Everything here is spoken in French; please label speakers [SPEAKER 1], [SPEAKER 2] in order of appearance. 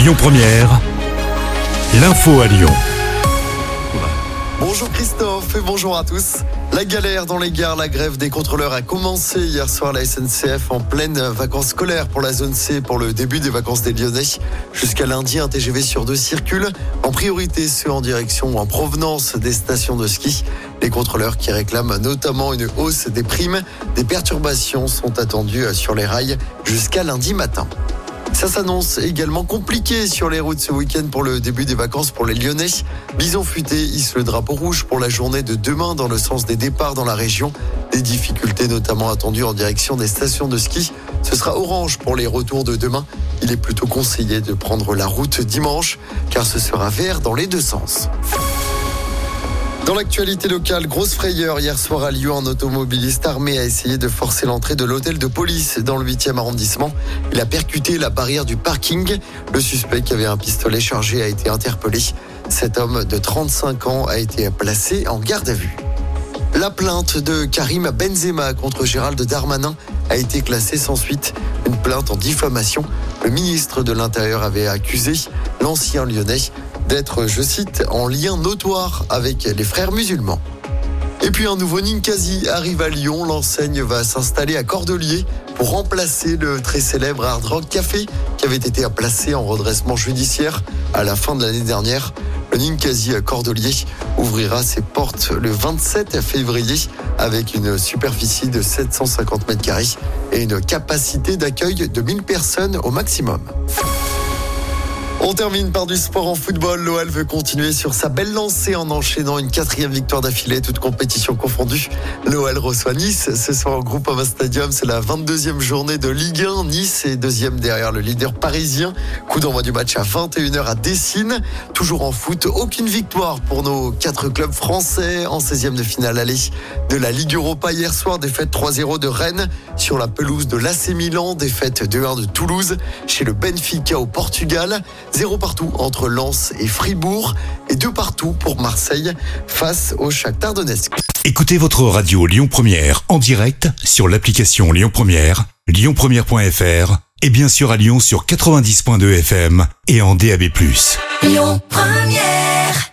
[SPEAKER 1] Lyon Première, l'info à Lyon.
[SPEAKER 2] Bonjour Christophe et bonjour à tous. La galère dans les gares, la grève des contrôleurs a commencé hier soir. La SNCF en pleine vacances scolaires pour la zone C pour le début des vacances des Lyonnais. Jusqu'à lundi, un TGV sur deux circule. En priorité, ceux en direction ou en provenance des stations de ski. Les contrôleurs qui réclament notamment une hausse des primes, des perturbations sont attendues sur les rails jusqu'à lundi matin. Ça s'annonce également compliqué sur les routes ce week-end pour le début des vacances pour les Lyonnais. Bison futé hisse le drapeau rouge pour la journée de demain dans le sens des départs dans la région. Des difficultés notamment attendues en direction des stations de ski. Ce sera orange pour les retours de demain. Il est plutôt conseillé de prendre la route dimanche car ce sera vert dans les deux sens. Dans l'actualité locale, grosse frayeur hier soir à Lyon, un automobiliste armé a essayé de forcer l'entrée de l'hôtel de police dans le 8e arrondissement. Il a percuté la barrière du parking. Le suspect qui avait un pistolet chargé a été interpellé. Cet homme de 35 ans a été placé en garde à vue. La plainte de Karim Benzema contre Gérald Darmanin a été classée sans suite. Une plainte en diffamation. Le ministre de l'Intérieur avait accusé l'ancien lyonnais d'être, je cite, en lien notoire avec les frères musulmans. Et puis un nouveau Ninkasi arrive à Lyon. L'enseigne va s'installer à Cordelier pour remplacer le très célèbre Hard Rock Café qui avait été placé en redressement judiciaire à la fin de l'année dernière. Le Ninkasi à Cordelier ouvrira ses portes le 27 février avec une superficie de 750 mètres carrés et une capacité d'accueil de 1000 personnes au maximum. On termine par du sport en football. L'OL veut continuer sur sa belle lancée en enchaînant une quatrième victoire d'affilée, toute compétition confondue. L'OL reçoit Nice ce soir au Groupama Stadium. C'est la 22e journée de Ligue 1. Nice est deuxième derrière le leader parisien. Coup d'envoi du match à 21h à Dessine. Toujours en foot, aucune victoire pour nos quatre clubs français en 16e de finale aller de la Ligue Europa hier soir. Défaite 3-0 de Rennes sur la pelouse de l'AC Milan. Défaite 2-1 de Toulouse chez le Benfica au Portugal. Zéro partout entre Lens et Fribourg et deux partout pour Marseille face au Shakhtar Donetsk.
[SPEAKER 1] Écoutez votre radio Lyon Première en direct sur l'application Lyon Première, lyonpremière.fr et bien sûr à Lyon sur 90.2 FM et en DAB+.
[SPEAKER 3] Lyon Première